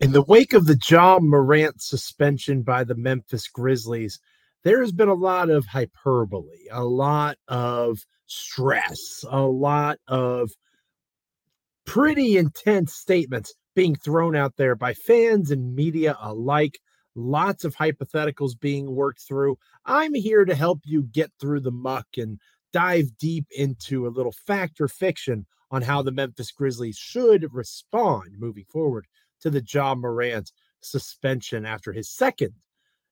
In the wake of the Ja Morant suspension by the Memphis Grizzlies, there has been a lot of hyperbole, a lot of stress, a lot of pretty intense statements being thrown out there by fans and media alike. Lots of hypotheticals being worked through. I'm here to help you get through the muck and dive deep into a little fact or fiction on how the Memphis Grizzlies should respond moving forward to the Ja Morant suspension after his second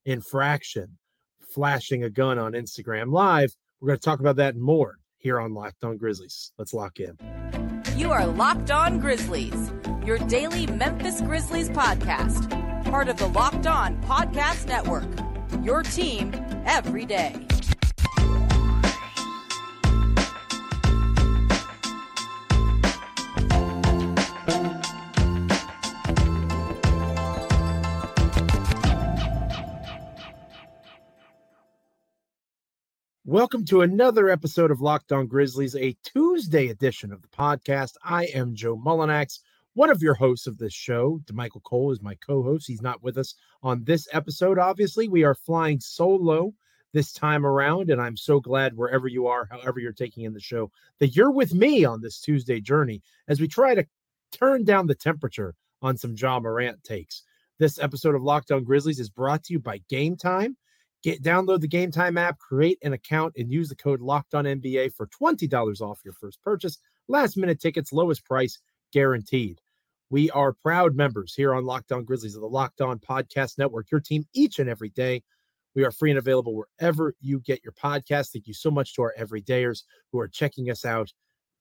infraction, flashing a gun on Instagram Live. We're going to talk about that more here on Locked On Grizzlies. Let's lock in. You are Locked On Grizzlies, your daily Memphis Grizzlies podcast, part of the Locked On Podcast Network. Your team every day. Welcome to another episode of Locked On Grizzlies, a Tuesday edition of the podcast. I am Joe Mullinax, one of your hosts of this show. Damichael Cole is my co-host. He's not with us on this episode. Obviously, we are flying solo this time around, and I'm so glad wherever you are, however you're taking in the show, that you're with me on this Tuesday journey as we try to turn down the temperature on some Ja Morant takes. This episode of Locked On Grizzlies is brought to you by Gametime. Get download the Gametime app, create an account, and use the code Locked On NBA for twenty dollars off your first purchase. Last minute tickets, lowest price guaranteed. We are proud members here on Locked On Grizzlies of the Locked On Podcast Network. Your team each and every day. We are free and available wherever you get your podcast. Thank you so much to our everydayers who are checking us out.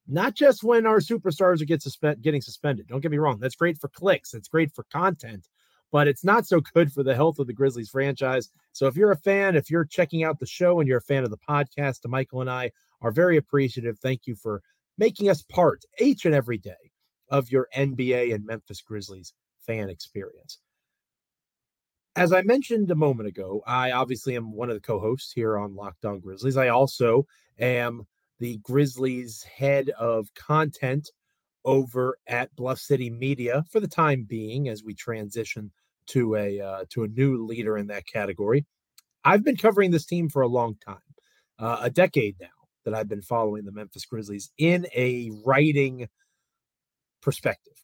Not just when our superstars are get suspend, getting suspended. Don't get me wrong. That's great for clicks. It's great for content but it's not so good for the health of the Grizzlies franchise. So if you're a fan, if you're checking out the show and you're a fan of the podcast, Michael and I are very appreciative. Thank you for making us part each and every day of your NBA and Memphis Grizzlies fan experience. As I mentioned a moment ago, I obviously am one of the co-hosts here on Locked On Grizzlies. I also am the Grizzlies head of content over at Bluff City Media for the time being as we transition to a uh, to a new leader in that category. I've been covering this team for a long time, uh, a decade now that I've been following the Memphis Grizzlies in a writing perspective.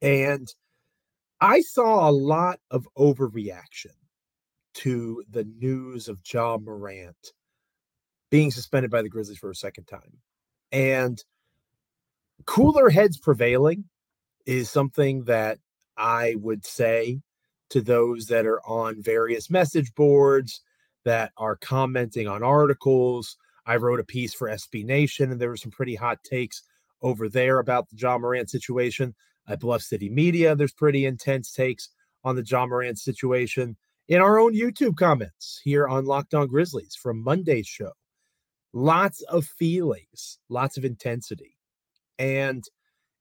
And I saw a lot of overreaction to the news of Ja Morant being suspended by the Grizzlies for a second time. And cooler heads prevailing is something that I would say to those that are on various message boards that are commenting on articles. I wrote a piece for SB Nation, and there were some pretty hot takes over there about the Ja Morant situation. At Bluff City Media, there's pretty intense takes on the Ja Morant situation. In our own YouTube comments here on Locked On Grizzlies from Monday's show, lots of feelings, lots of intensity. And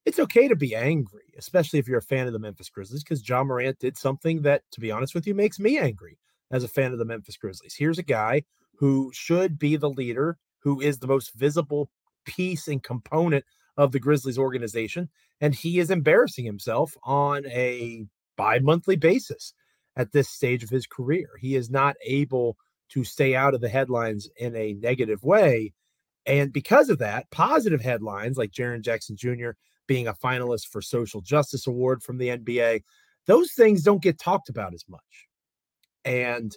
it's okay to be angry, especially if you're a fan of the Memphis Grizzlies, because Ja Morant did something that, to be honest with you, makes me angry as a fan of the Memphis Grizzlies. Here's a guy who should be the leader, who is the most visible piece and component of the Grizzlies organization, and he is embarrassing himself on a bi monthly basis at this stage of his career. He is not able to stay out of the headlines in a negative way. And because of that, positive headlines like Jaren Jackson Jr being a finalist for Social Justice Award from the NBA. Those things don't get talked about as much. And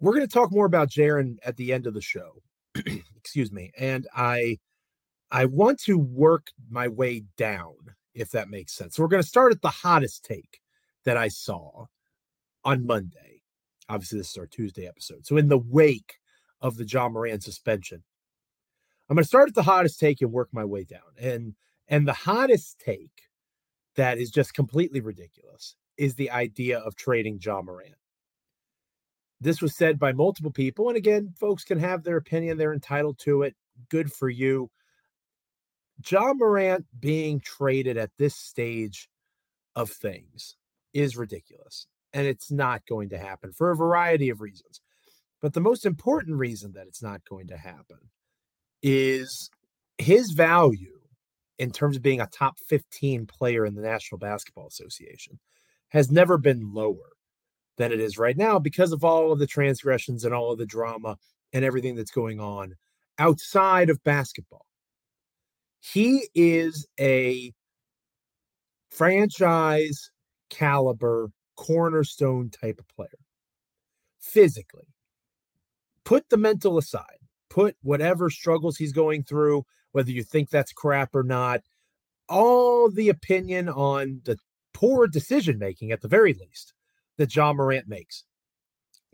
we're going to talk more about Jaren at the end of the show. Excuse me. And I I want to work my way down if that makes sense. So we're going to start at the hottest take that I saw on Monday. Obviously this is our Tuesday episode. So in the wake of the Ja Morant suspension, I'm going to start at the hottest take and work my way down. And and the hottest take that is just completely ridiculous is the idea of trading Ja Morant. This was said by multiple people. And again, folks can have their opinion, they're entitled to it. Good for you. Ja Morant being traded at this stage of things is ridiculous. And it's not going to happen for a variety of reasons. But the most important reason that it's not going to happen is his value in terms of being a top 15 player in the National Basketball Association has never been lower than it is right now because of all of the transgressions and all of the drama and everything that's going on outside of basketball. He is a franchise caliber cornerstone type of player physically. Put the mental aside, put whatever struggles he's going through, whether you think that's crap or not, all the opinion on the poor decision making at the very least that Ja Morant makes.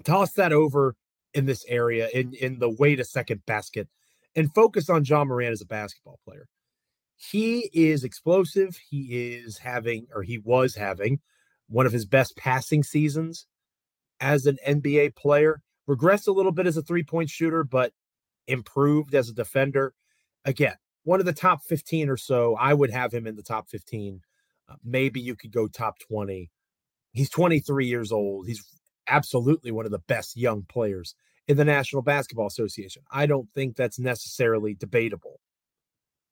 Toss that over in this area in, in the wait a second basket and focus on Ja Morant as a basketball player. He is explosive. He is having, or he was having, one of his best passing seasons as an NBA player. Regressed a little bit as a three point shooter, but improved as a defender. Again, one of the top 15 or so. I would have him in the top 15. Uh, maybe you could go top 20. He's 23 years old. He's absolutely one of the best young players in the National Basketball Association. I don't think that's necessarily debatable,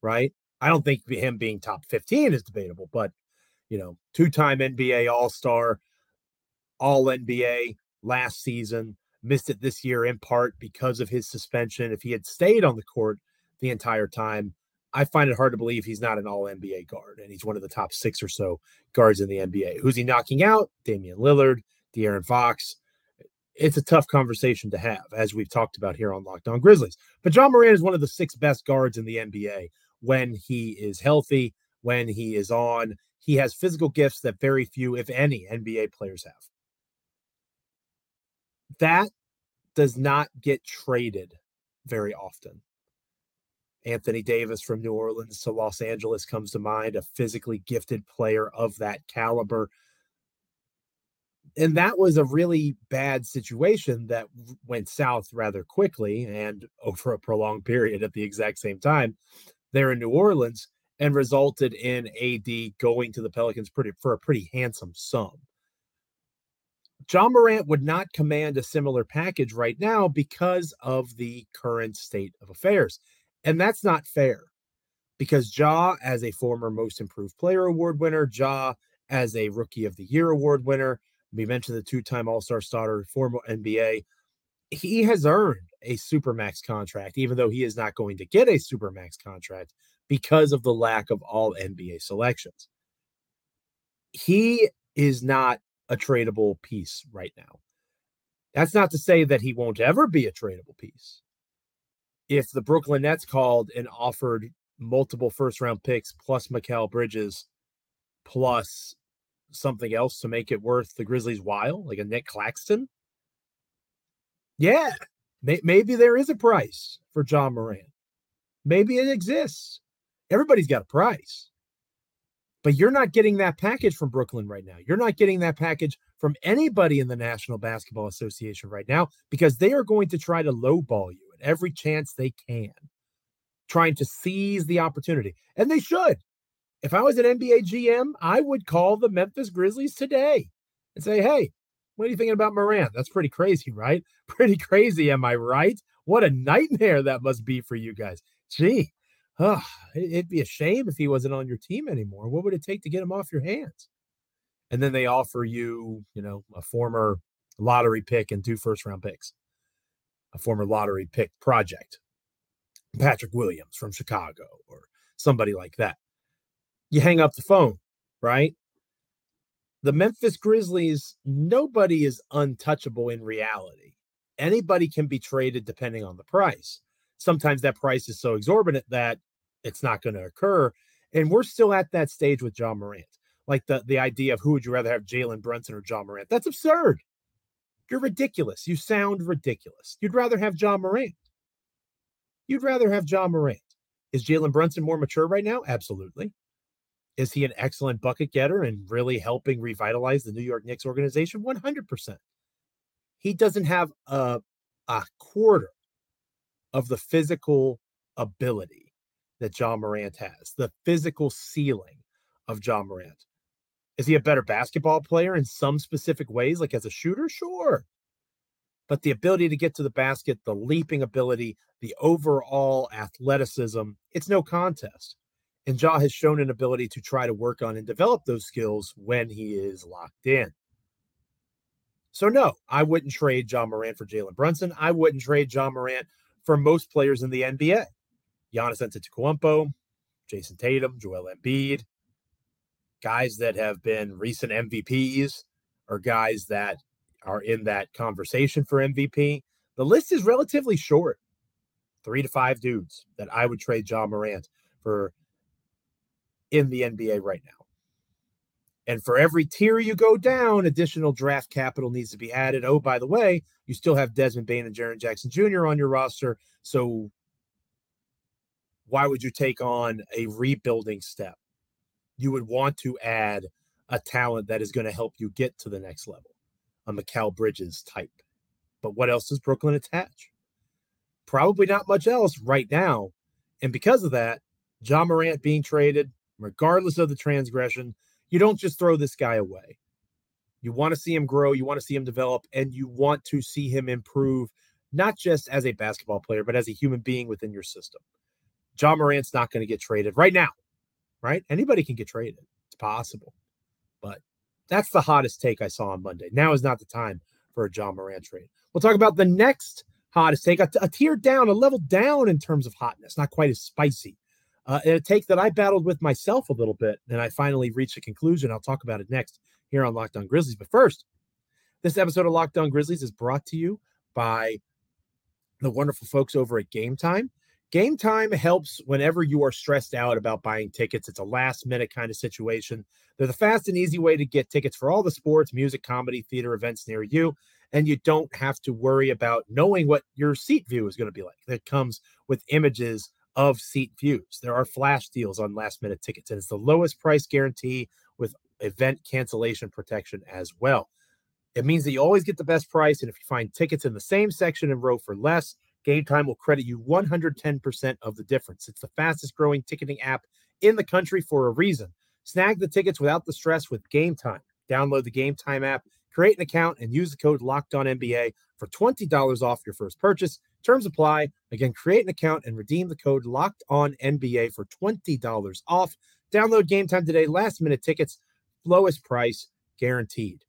right? I don't think him being top 15 is debatable, but you know, two-time NBA All-Star, All NBA last season, missed it this year in part because of his suspension. If he had stayed on the court the entire time, I find it hard to believe he's not an all NBA guard and he's one of the top six or so guards in the NBA. Who's he knocking out? Damian Lillard, De'Aaron Fox. It's a tough conversation to have, as we've talked about here on Locked On Grizzlies. But Ja Morant is one of the six best guards in the NBA when he is healthy, when he is on. He has physical gifts that very few, if any, NBA players have. That does not get traded very often. Anthony Davis from New Orleans to Los Angeles comes to mind, a physically gifted player of that caliber. And that was a really bad situation that went south rather quickly and over a prolonged period at the exact same time there in New Orleans and resulted in AD going to the Pelicans pretty for a pretty handsome sum. Ja Morant would not command a similar package right now because of the current state of affairs. And that's not fair because Ja, as a former Most Improved Player Award winner, Ja, as a Rookie of the Year Award winner, we mentioned the two time All Star starter, former NBA, he has earned a Supermax contract, even though he is not going to get a Supermax contract because of the lack of all NBA selections. He is not a tradable piece right now. That's not to say that he won't ever be a tradable piece if the Brooklyn Nets called and offered multiple first round picks plus Mikal Bridges plus something else to make it worth the Grizzlies' while, like a Nic Claxton, yeah, may- maybe there is a price for Ja Morant. Maybe it exists. Everybody's got a price. But you're not getting that package from Brooklyn right now. You're not getting that package from anybody in the National Basketball Association right now because they are going to try to lowball you at every chance they can, trying to seize the opportunity. And they should. If I was an NBA GM, I would call the Memphis Grizzlies today and say, hey, what are you thinking about Morant? That's pretty crazy, right? Pretty crazy, am I right? What a nightmare that must be for you guys. Gee, oh, it'd be a shame if he wasn't on your team anymore. What would it take to get him off your hands? And then they offer you, you know, a former lottery pick and two first round picks, a former lottery pick project, Patrick Williams from Chicago or somebody like that. You hang up the phone, right? The Memphis Grizzlies, nobody is untouchable in reality. Anybody can be traded depending on the price sometimes that price is so exorbitant that it's not going to occur. And we're still at that stage with Ja Morant. Like the, the idea of who would you rather have, Jalen Brunson or Ja Morant? That's absurd. You're ridiculous. You sound ridiculous. You'd rather have Ja Morant. You'd rather have Ja Morant. Is Jalen Brunson more mature right now? Absolutely. Is he an excellent bucket getter and really helping revitalize the New York Knicks organization? 100%. He doesn't have a, a quarter of the physical ability that Ja Morant has, the physical ceiling of Ja Morant. Is he a better basketball player in some specific ways, like as a shooter? Sure. But the ability to get to the basket, the leaping ability, the overall athleticism, it's no contest. And Ja has shown an ability to try to work on and develop those skills when he is locked in. So, no, I wouldn't trade Ja Morant for Jalen Brunson. I wouldn't trade Ja Morant for most players in the NBA. Giannis Antetokounmpo, Jayson Tatum, Joel Embiid, guys that have been recent MVPs or guys that are in that conversation for MVP. The list is relatively short. Three to five dudes that I would trade Ja Morant for in the NBA right now. And for every tier you go down, additional draft capital needs to be added. Oh, by the way, you still have Desmond Bane and Jaren Jackson Jr. on your roster. So why would you take on a rebuilding step? You would want to add a talent that is going to help you get to the next level, a Mikal Bridges type. But what else does Brooklyn attach? Probably not much else right now. And because of that, Ja Morant being traded, regardless of the transgression, you don't just throw this guy away. You want to see him grow, you want to see him develop, and you want to see him improve, not just as a basketball player, but as a human being within your system. Ja Morant's not going to get traded right now, right? Anybody can get traded. It's possible. But that's the hottest take I saw on Monday. Now is not the time for a Ja Morant trade. We'll talk about the next hottest take, a, a tier down, a level down in terms of hotness, not quite as spicy. Uh, and a take that I battled with myself a little bit, and I finally reached a conclusion. I'll talk about it next here on Locked On Grizzlies. But first, this episode of Locked On Grizzlies is brought to you by the wonderful folks over at Gametime. Game Time helps whenever you are stressed out about buying tickets. It's a last minute kind of situation. They're the fast and easy way to get tickets for all the sports, music, comedy, theater events near you. And you don't have to worry about knowing what your seat view is going to be like. That comes with images of seat views. There are flash deals on last minute tickets, and it's the lowest price guarantee with event cancellation protection as well. It means that you always get the best price. And if you find tickets in the same section and row for less, Gametime will credit you 110% of the difference. It's the fastest growing ticketing app in the country for a reason. Snag the tickets without the stress with Gametime. Download the Gametime app, create an account, and use the code Locked On NBA for $20 off your first purchase. Terms apply. Again, create an account and redeem the code Locked On NBA for $20 off. Download Gametime today. Last minute tickets, lowest price guaranteed.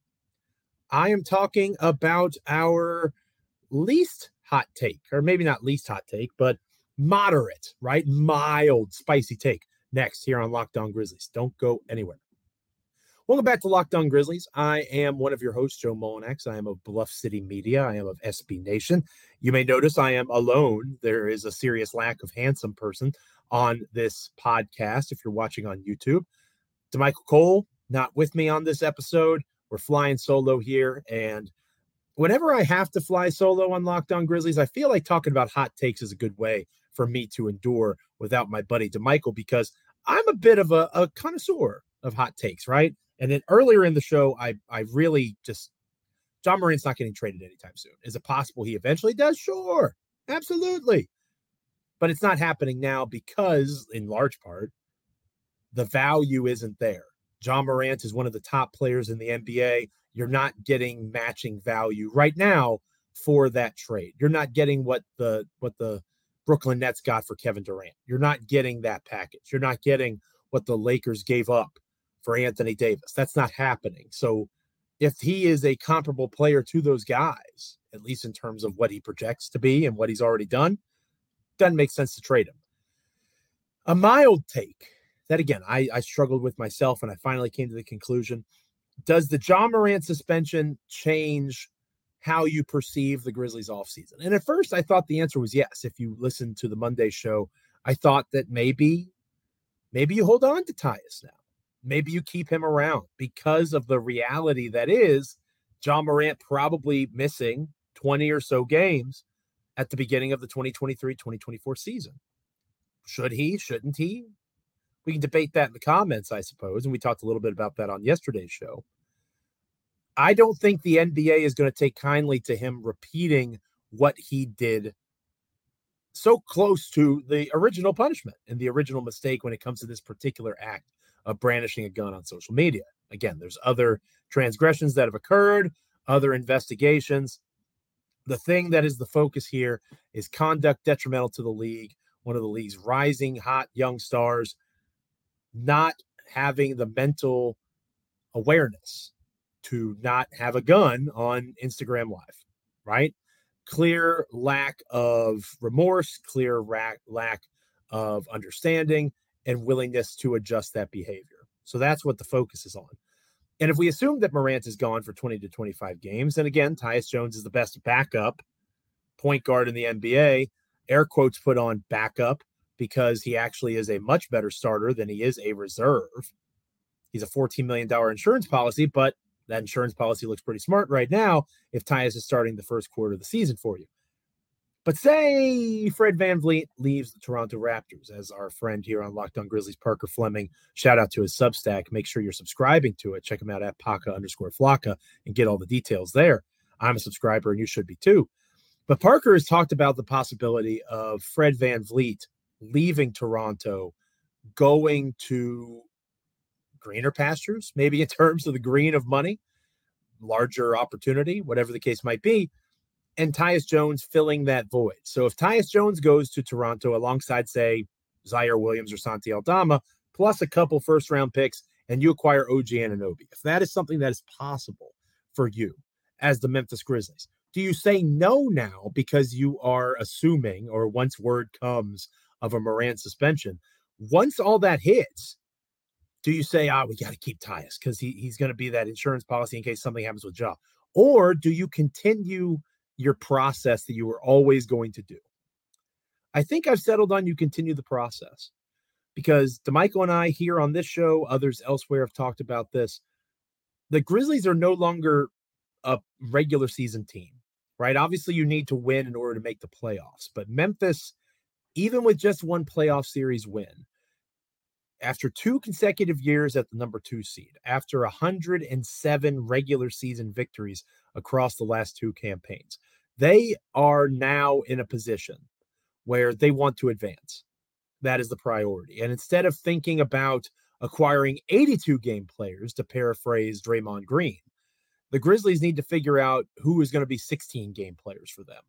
I am talking about our least hot take, or maybe not least hot take, but moderate, right? Mild, spicy take next here on Locked On Grizzlies. Don't go anywhere. Welcome back to Locked On Grizzlies. I am one of your hosts, Joe Mullinax. I am of Bluff City Media. I am of SB Nation. You may notice I am alone. There is a serious lack of handsome person on this podcast if you're watching on YouTube. Damichael Cole, not with me on this episode. We're flying solo here. And whenever I have to fly solo on Locked On Grizzlies, I feel like talking about hot takes is a good way for me to endure without my buddy Damichael because I'm a bit of a, a connoisseur of hot takes, right? And then earlier in the show, I I really just Ja Morant's not getting traded anytime soon. Is it possible he eventually does? Sure, absolutely. But it's not happening now because, in large part, the value isn't there. Ja Morant is one of the top players in the NBA. You're not getting matching value right now for that trade. You're not getting what the what the Brooklyn Nets got for Kevin Durant. You're not getting that package. You're not getting what the Lakers gave up for Anthony Davis. That's not happening. So if he is a comparable player to those guys, at least in terms of what he projects to be and what he's already done, doesn't make sense to trade him. A mild take that again, I, I struggled with myself and I finally came to the conclusion. Does the Ja Morant suspension change how you perceive the Grizzlies offseason? And at first I thought the answer was yes. If you listen to the Monday show, I thought that maybe, maybe you hold on to Tyus now maybe you keep him around because of the reality that is Ja Morant probably missing 20 or so games at the beginning of the 2023 2024 season. Should he? Shouldn't he? We can debate that in the comments, I suppose. And we talked a little bit about that on yesterday's show. I don't think the NBA is going to take kindly to him repeating what he did so close to the original punishment and the original mistake when it comes to this particular act of brandishing a gun on social media. Again, there's other transgressions that have occurred, other investigations. The thing that is the focus here is conduct detrimental to the league, one of the league's rising hot young stars. not having the mental awareness to not have a gun on Instagram Live, right? Clear lack of remorse, clear lack of understanding, and willingness to adjust that behavior. So that's what the focus is on. And if we assume that Morant is gone for 20 to 25 games, and again, Tyus Jones is the best backup point guard in the NBA, air quotes put on backup because he actually is a much better starter than he is a reserve. He's a $14 million insurance policy, but that insurance policy looks pretty smart right now if Tyus is starting the first quarter of the season for you. But say Fred Van VanVleet leaves the Toronto Raptors, as our friend here on Locked On Grizzlies, Parker Fleming, shout out to his Substack. Make sure you're subscribing to it. Check him out at Paca underscore Flocka and get all the details there. I'm a subscriber and you should be too. But Parker has talked about the possibility of Fred Van VanVleet leaving Toronto, going to greener pastures, maybe in terms of the green of money, larger opportunity, whatever the case might be, and Tyus Jones filling that void. So if Tyus Jones goes to Toronto alongside, say, Ziaire Williams or Santi Aldama, plus a couple first round picks, and you acquire OG Anunoby, if that is something that is possible for you as the Memphis Grizzlies, do you say no now because you are assuming, or once word comes of a Morant suspension, once all that hits, do you say, ah, we got to keep Tyus because he, he's going to be that insurance policy in case something happens with Ja? Or do you continue your process that you were always going to do? I think I've settled on you continue the process because Damichael and I here on this show, others elsewhere have talked about this. The Grizzlies are no longer a regular season team right? Obviously, you need to win in order to make the playoffs. But Memphis, even with just one playoff series win, after two consecutive years at the number two seed, after 107 regular season victories across the last two campaigns, they are now in a position where they want to advance. That is the priority. And instead of thinking about acquiring 82 game players, to paraphrase Draymond Green, the Grizzlies need to figure out who is going to be 16 game players for them.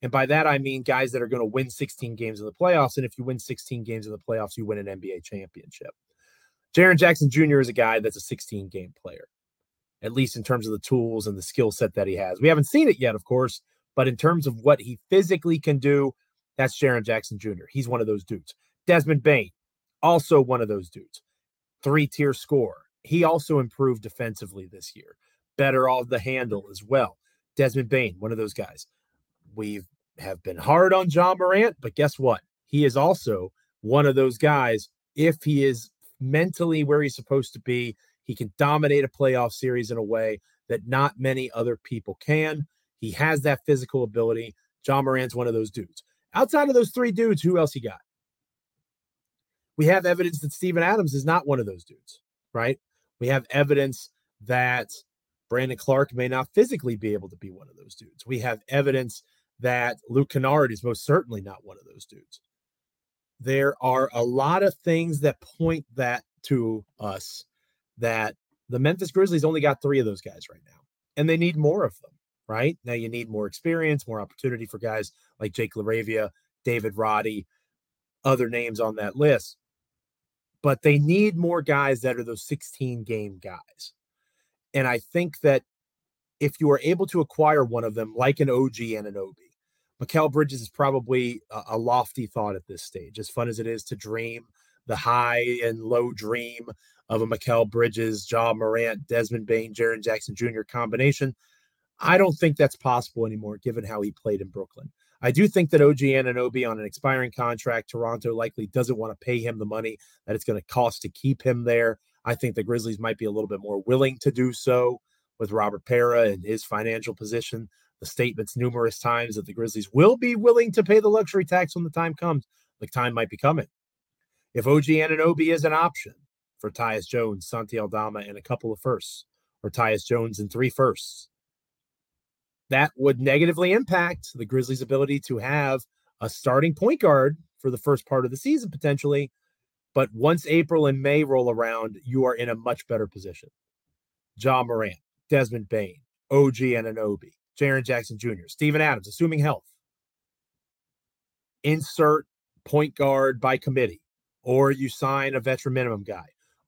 And by that, I mean guys that are going to win 16 games in the playoffs. And if you win 16 games in the playoffs, you win an NBA championship. Jaren Jackson Jr. is a guy that's a 16 game player, at least in terms of the tools and the skill set that he has. We haven't seen it yet, of course, but in terms of what he physically can do, that's Jaren Jackson Jr. He's one of those dudes. Desmond Bane, also one of those dudes. Three tier score. He also improved defensively this year better off the handle as well. Desmond Bane, one of those guys. We have have been hard on Ja Morant, but guess what? He is also one of those guys. If he is mentally where he's supposed to be, he can dominate a playoff series in a way that not many other people can. He has that physical ability. Ja Morant's one of those dudes. Outside of those three dudes, who else he got? We have evidence that Steven Adams is not one of those dudes, right? We have evidence that Brandon Clarke may not physically be able to be one of those dudes. We have evidence that Luke Kennard is most certainly not one of those dudes. There are a lot of things that point that to us that the Memphis Grizzlies only got three of those guys right now, and they need more of them. Right now, you need more experience, more opportunity for guys like Jake LaRavia, David Roddy, other names on that list. But they need more guys that are those 16 game guys. And I think that if you are able to acquire one of them, like an OG Anunoby, Mikal Bridges is probably a, a lofty thought at this stage. As fun as it is to dream the high and low dream of a Mikal Bridges, Ja Morant, Desmond Bane, Jaren Jackson Jr. combination, I don't think that's possible anymore, given how he played in Brooklyn. I do think that OG Anunoby on an expiring contract, Toronto likely doesn't want to pay him the money that it's going to cost to keep him there. I think the Grizzlies might be a little bit more willing to do so with Robert Pera and his financial position. The statements numerous times that the Grizzlies will be willing to pay the luxury tax when the time comes. The time might be coming. If OG Anunoby is an option for Tyus Jones, Santi Aldama, and a couple of firsts, or Tyus Jones and three firsts, that would negatively impact the Grizzlies' ability to have a starting point guard for the first part of the season potentially but once April and May roll around, you are in a much better position. Ja Morant, Desmond Bane, OG Anunoby, Jaren Jackson Jr., Steven Adams, assuming health. Insert point guard by committee. or you sign a veteran minimum guy,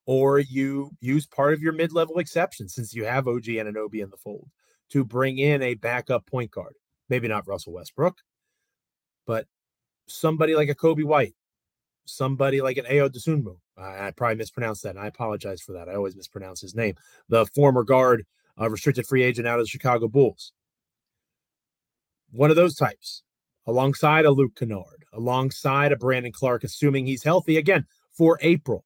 or you use part of your mid level exception since you have OG Anunoby in the fold to bring in a backup point guard. Maybe not Russell Westbrook, but somebody like a Coby White, somebody like an Ayo Dosunmu. I, I probably mispronounced that, and I apologize for that. I always mispronounce his name. The former guard, uh, restricted free agent out of the Chicago Bulls. One of those types, alongside a Luke Kennard, alongside a Brandon Clarke, assuming he's healthy again for April.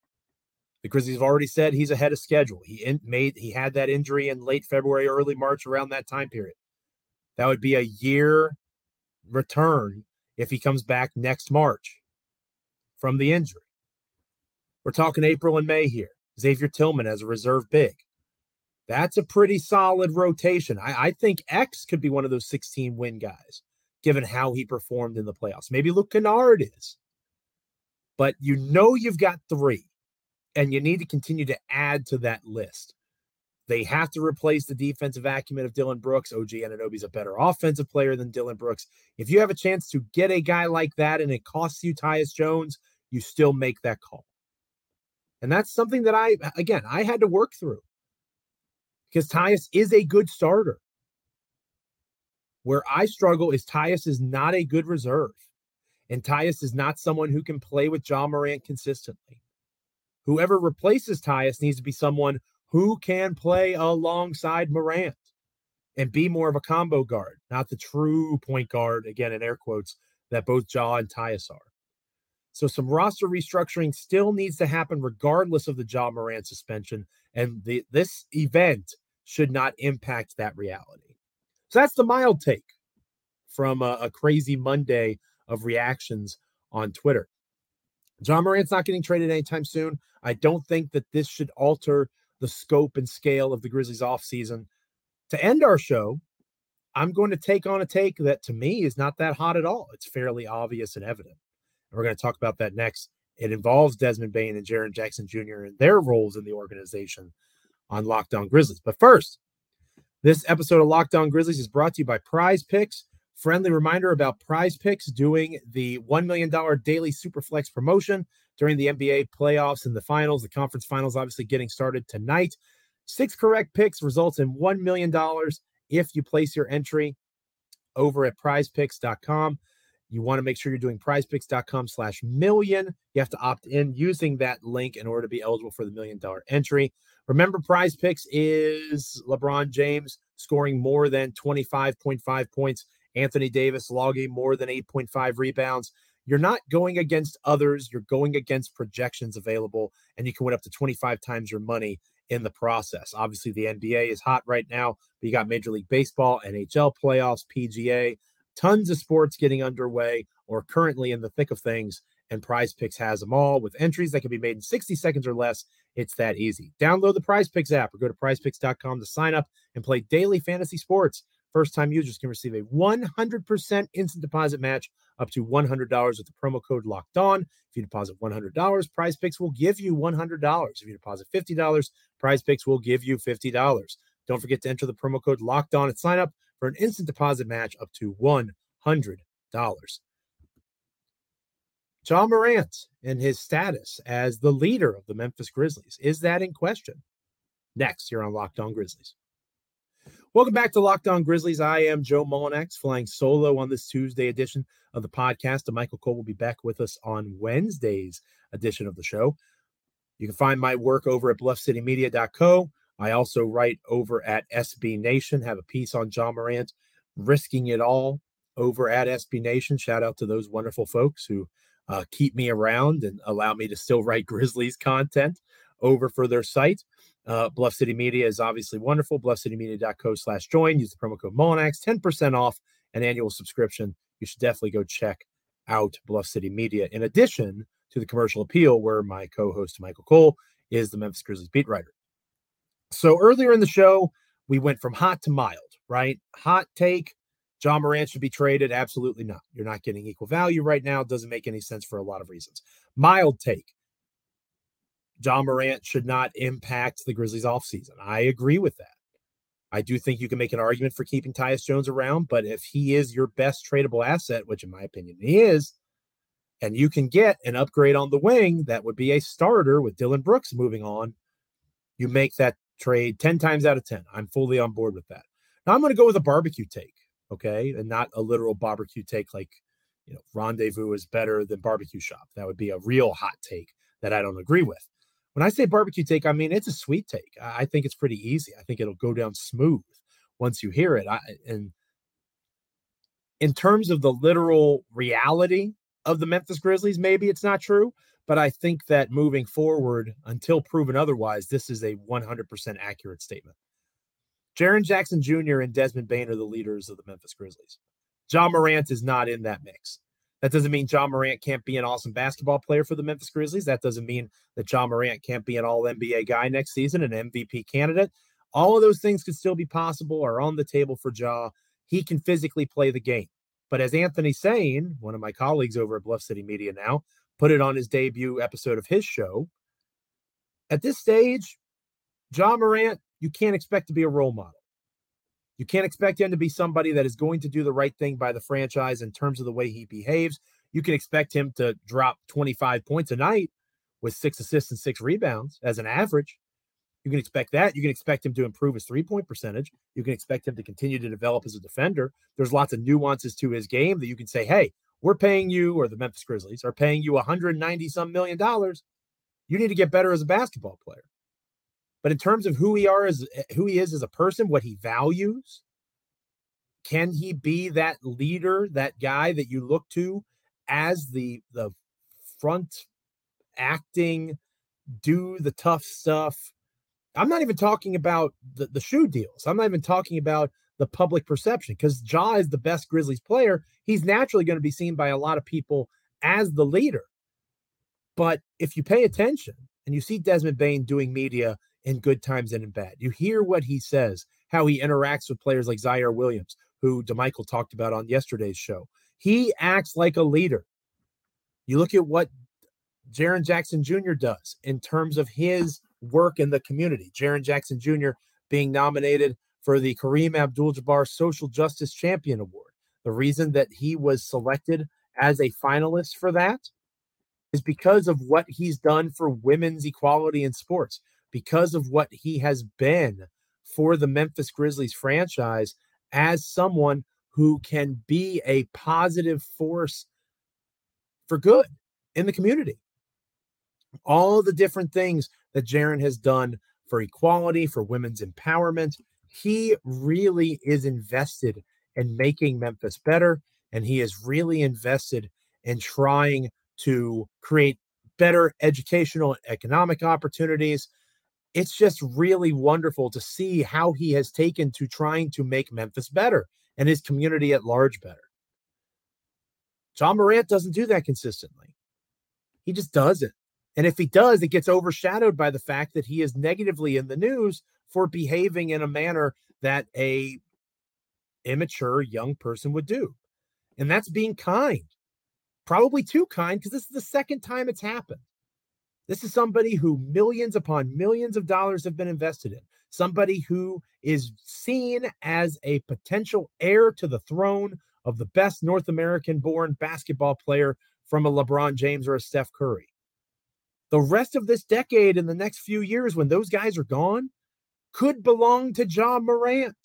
The Grizzlies have already said he's ahead of schedule. He in, made he had that injury in late February, early March, around that time period. That would be a year return if he comes back next March from the injury. We're talking April and May here. Xavier Tillman as a reserve big. That's a pretty solid rotation. I, I think X could be one of those 16 win guys, given how he performed in the playoffs. Maybe Luke Kennard is. But you know you've got three, and you need to continue to add to that list. They have to replace the defensive acumen of Dillon Brooks. OG Anunoby's a better offensive player than Dillon Brooks. If you have a chance to get a guy like that and it costs you Tyus Jones, you still make that call. And that's something that I, again, I had to work through because Tyus is a good starter. Where I struggle is Tyus is not a good reserve. And Tyus is not someone who can play with Ja Morant consistently. Whoever replaces Tyus needs to be someone who can play alongside Morant and be more of a combo guard, not the true point guard, again, in air quotes, that both Ja and Tyus are. So some roster restructuring still needs to happen regardless of the Ja Morant suspension. And the, this event should not impact that reality. So that's the mild take from a, a crazy Monday of reactions on Twitter. Ja Morant's not getting traded anytime soon. I don't think that this should alter the scope and scale of the Grizzlies offseason. To end our show, I'm going to take on a take that to me is not that hot at all. It's fairly obvious and evident. And we're going to talk about that next. It involves Desmond Bane and Jaren Jackson Jr. and their roles in the organization on Locked On Grizzlies. But first, this episode of Locked On Grizzlies is brought to you by PrizePicks. Friendly reminder about PrizePicks doing the $1 million daily Superflex promotion during the NBA playoffs and the finals. The conference finals obviously getting started tonight. Six correct picks results in $1 million if you place your entry over at prizepicks.com. You want to make sure you're doing prizepicks.com slash million. You have to opt in using that link in order to be eligible for the million dollar entry. Remember, PrizePicks is LeBron James scoring more than 25.5 points Anthony Davis logging more than 8.5 rebounds. You're not going against others, you're going against projections available, and you can win up to 25 times your money in the process. Obviously, the NBA is hot right now, but you got Major League Baseball, NHL playoffs, PGA, tons of sports getting underway or currently in the thick of things. And PrizePicks has them all with entries that can be made in 60 seconds or less. It's that easy. Download the PrizePicks app or go to prizepicks.com to sign up and play daily fantasy sports. First time users can receive a 100% instant deposit match up to $100 with the promo code locked on. If you deposit $100, PrizePicks will give you $100. If you deposit $50, PrizePicks will give you $50. Don't forget to enter the promo code locked on at sign up for an instant deposit match up to $100. Ja Morant and his status as the leader of the Memphis Grizzlies. Is that in question? Next, you're on Locked On Grizzlies. Welcome back to Locked On Grizzlies. I am Joe Mullinax, flying solo on this Tuesday edition of the podcast. And Michael Cole will be back with us on Wednesday's edition of the show. You can find my work over at bluffcitymedia.co. I also write over at SB Nation, have a piece on Ja Morant, risking it all over at SB Nation. Shout out to those wonderful folks who uh, keep me around and allow me to still write Grizzlies content over for their site. Uh, Bluff City Media is obviously wonderful. BluffCityMedia.co slash join. Use the promo code Mullinax, 10% off an annual subscription. You should definitely go check out Bluff City Media. In addition to the commercial appeal, where my co host Michael Cole is the Memphis Grizzlies beat writer. So earlier in the show, we went from hot to mild, right? Hot take Ja Morant should be traded. Absolutely not. You're not getting equal value right now. Doesn't make any sense for a lot of reasons. Mild take Ja Morant should not impact the Grizzlies offseason. I agree with that. I do think you can make an argument for keeping Tyus Jones around, but if he is your best tradable asset, which in my opinion he is, and you can get an upgrade on the wing that would be a starter with Dillon Brooks moving on, you make that trade 10 times out of 10. I'm fully on board with that. Now I'm going to go with a barbecue take, okay? And not a literal barbecue take like, you know, rendezvous is better than barbecue shop. That would be a real hot take that I don't agree with. When I say barbecue take, I mean it's a sweet take. I think it's pretty easy. I think it'll go down smooth once you hear it. I, and in terms of the literal reality of the Memphis Grizzlies, maybe it's not true, but I think that moving forward, until proven otherwise, this is a 100% accurate statement. Jaren Jackson Jr. and Desmond Bane are the leaders of the Memphis Grizzlies. Ja Morant is not in that mix. That doesn't mean Ja Morant can't be an awesome basketball player for the Memphis Grizzlies. That doesn't mean that Ja Morant can't be an all NBA guy next season, an MVP candidate. All of those things could still be possible, are on the table for Ja. He can physically play the game. But as Anthony Sain, one of my colleagues over at Bluff City Media now, put it on his debut episode of his show, at this stage, Ja Morant, you can't expect to be a role model. You can't expect him to be somebody that is going to do the right thing by the franchise in terms of the way he behaves. You can expect him to drop 25 points a night with six assists and six rebounds as an average. You can expect that. You can expect him to improve his three point percentage. You can expect him to continue to develop as a defender. There's lots of nuances to his game that you can say, hey, we're paying you, or the Memphis Grizzlies are paying you 190 some million dollars. You need to get better as a basketball player. But in terms of who he are as eh, who he is as a person, what he values, can he be that leader, that guy that you look to as the the front acting, do the tough stuff, I'm not even talking about the, the shoe deals. I'm not even talking about the public perception because Ja is the best Grizzlies player. He's naturally going to be seen by a lot of people as the leader. But if you pay attention and you see Desmond Bane doing media in good times and in bad, you hear what he says, how he interacts with players like Ziaire Williams, who Damichael talked about on yesterday's show. He acts like a leader. You look at what Jaren Jackson Jr. does in terms of his work in the community. Jaren Jackson Jr. being nominated for the Kareem Abdul Jabbar Social Justice Champion Award. The reason that he was selected as a finalist for that is because of what he's done for women's equality in sports, because of what he has been for the Memphis Grizzlies franchise as someone who can be a positive force for good in the community. All the different things that Jaren has done for equality, for women's empowerment. He really is invested in making Memphis better, and he is really invested in trying to create better educational and economic opportunities. It's just really wonderful to see how he has taken to trying to make Memphis better and his community at large better. Ja Morant doesn't do that consistently. He just doesn't. And if he does, it gets overshadowed by the fact that he is negatively in the news for behaving in a manner that a immature young person would do. And that's being kind. Probably too kind because this is the second time it's happened. This is somebody who millions upon millions of dollars have been invested in. Somebody who is seen as a potential heir to the throne of the best North American born basketball player from a LeBron James or a Steph Curry the rest of this decade and the next few years when those guys are gone could belong to Ja Morant.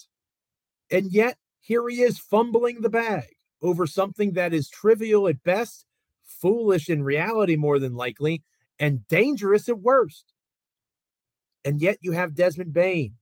And yet here he is fumbling the bag over something that is trivial at best, foolish in reality more than likely, and dangerous at worst. And yet you have Desmond Bane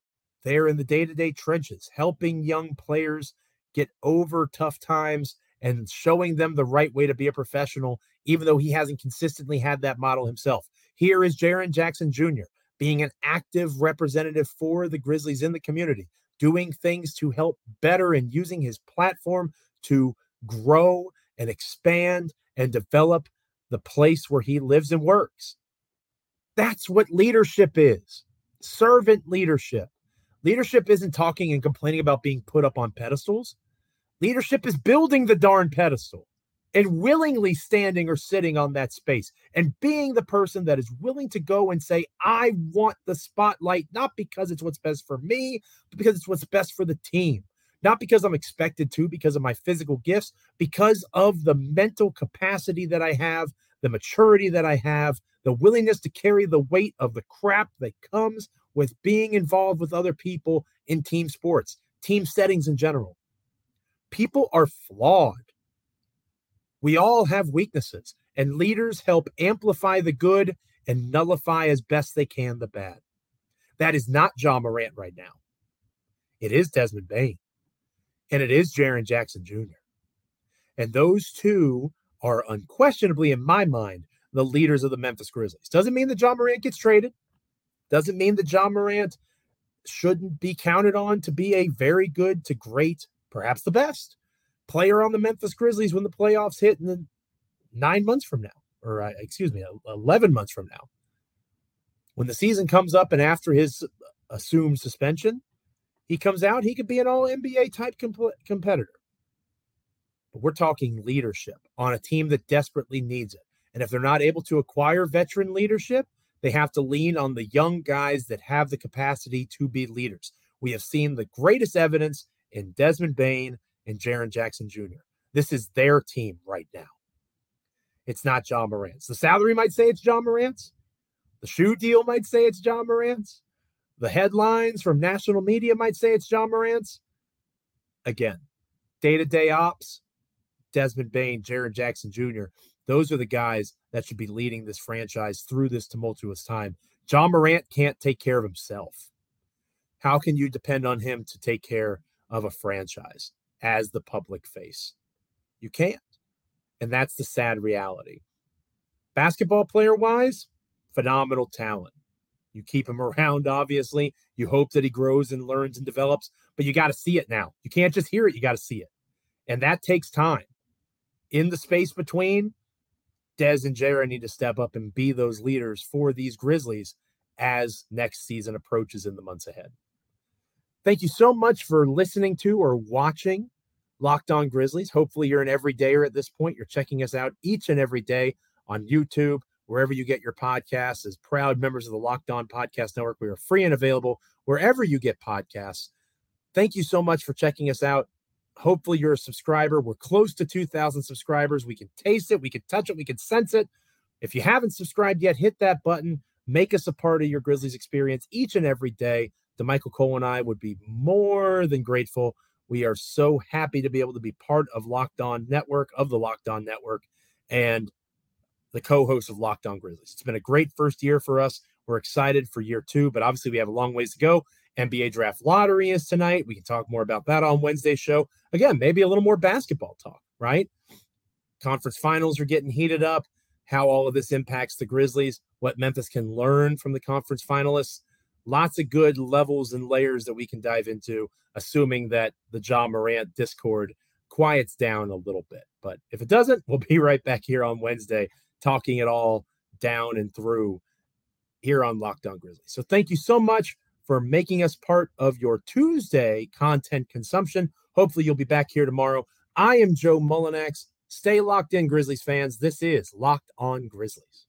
there in the day-to-day trenches helping young players get over tough times and showing them the right way to be a professional, even though he hasn't consistently had that model himself. Here is Jaren Jackson Jr. being an active representative for the Grizzlies in the community, doing things to help better and using his platform to grow and expand and develop the place where he lives and works. That's what leadership is servant leadership. Leadership isn't talking and complaining about being put up on pedestals. Leadership is building the darn pedestal and willingly standing or sitting on that space and being the person that is willing to go and say, I want the spotlight, not because it's what's best for me, but because it's what's best for the team. Not because I'm expected to, because of my physical gifts, because of the mental capacity that I have, the maturity that I have, the willingness to carry the weight of the crap that comes with being involved with other people in team sports, team settings in general. People are flawed. We all have weaknesses, and leaders help amplify the good and nullify as best they can the bad. That is not Ja Morant right now. It is Desmond Bane, and it is Jaren Jackson Jr. And those two are unquestionably, in my mind, the leaders of the Memphis Grizzlies. Doesn't mean that Ja Morant gets traded. Doesn't mean that Ja Morant shouldn't be counted on to be a very good to great, perhaps the best player on the Memphis Grizzlies when the playoffs hit in the nine months from now, or uh, excuse me, 11 months from now. When the season comes up and after his assumed suspension, he comes out, he could be an all NBA type comp- competitor. But we're talking leadership on a team that desperately needs it. And if they're not able to acquire veteran leadership, they have to lean on the young guys that have the capacity to be leaders. We have seen the greatest evidence in Desmond Bane and Jaren Jackson Jr. This is their team right now. It's not Ja Morant's. The salary might say it's Ja Morant's. The shoe deal might say it's Ja Morant's. The headlines from national media might say it's Ja Morant's. Again, day to day ops, Desmond Bane, Jaren Jackson Jr. Those are the guys that should be leading this franchise through this tumultuous time. Ja Morant can't take care of himself. How can you depend on him to take care of a franchise as the public face? You can't. And that's the sad reality. Basketball player wise, phenomenal talent. You keep him around, obviously. You hope that he grows and learns and develops, but you got to see it now. You can't just hear it, you got to see it. And that takes time. In the space between, Dez and Jaren need to step up and be those leaders for these Grizzlies as next season approaches in the months ahead. Thank you so much for listening to or watching Locked On Grizzlies. Hopefully, you're an everydayer at this point. You're checking us out each and every day on YouTube, wherever you get your podcasts. As proud members of the Locked On Podcast Network, we are free and available wherever you get podcasts. Thank you so much for checking us out. Hopefully, you're a subscriber. We're close to 2,000 subscribers. We can taste it, we can touch it, we can sense it. If you haven't subscribed yet, hit that button. Make us a part of your Grizzlies experience each and every day. Damichael Cole and I would be more than grateful. We are so happy to be able to be part of Locked On Network, of the Locked On Network, and the co host of Locked On Grizzlies. It's been a great first year for us. We're excited for year two, but obviously we have a long ways to go. NBA draft lottery is tonight. We can talk more about that on Wednesday's show. Again, maybe a little more basketball talk, right? Conference finals are getting heated up. How all of this impacts the Grizzlies, what Memphis can learn from the conference finalists. Lots of good levels and layers that we can dive into, assuming that the Ja Morant discord quiets down a little bit. But if it doesn't, we'll be right back here on Wednesday talking it all down and through here on Locked On Grizzlies. So thank you so much for making us part of your Tuesday content consumption. Hopefully, you'll be back here tomorrow. I am Joe Mullinax. Stay locked in, Grizzlies fans. This is Locked On Grizzlies.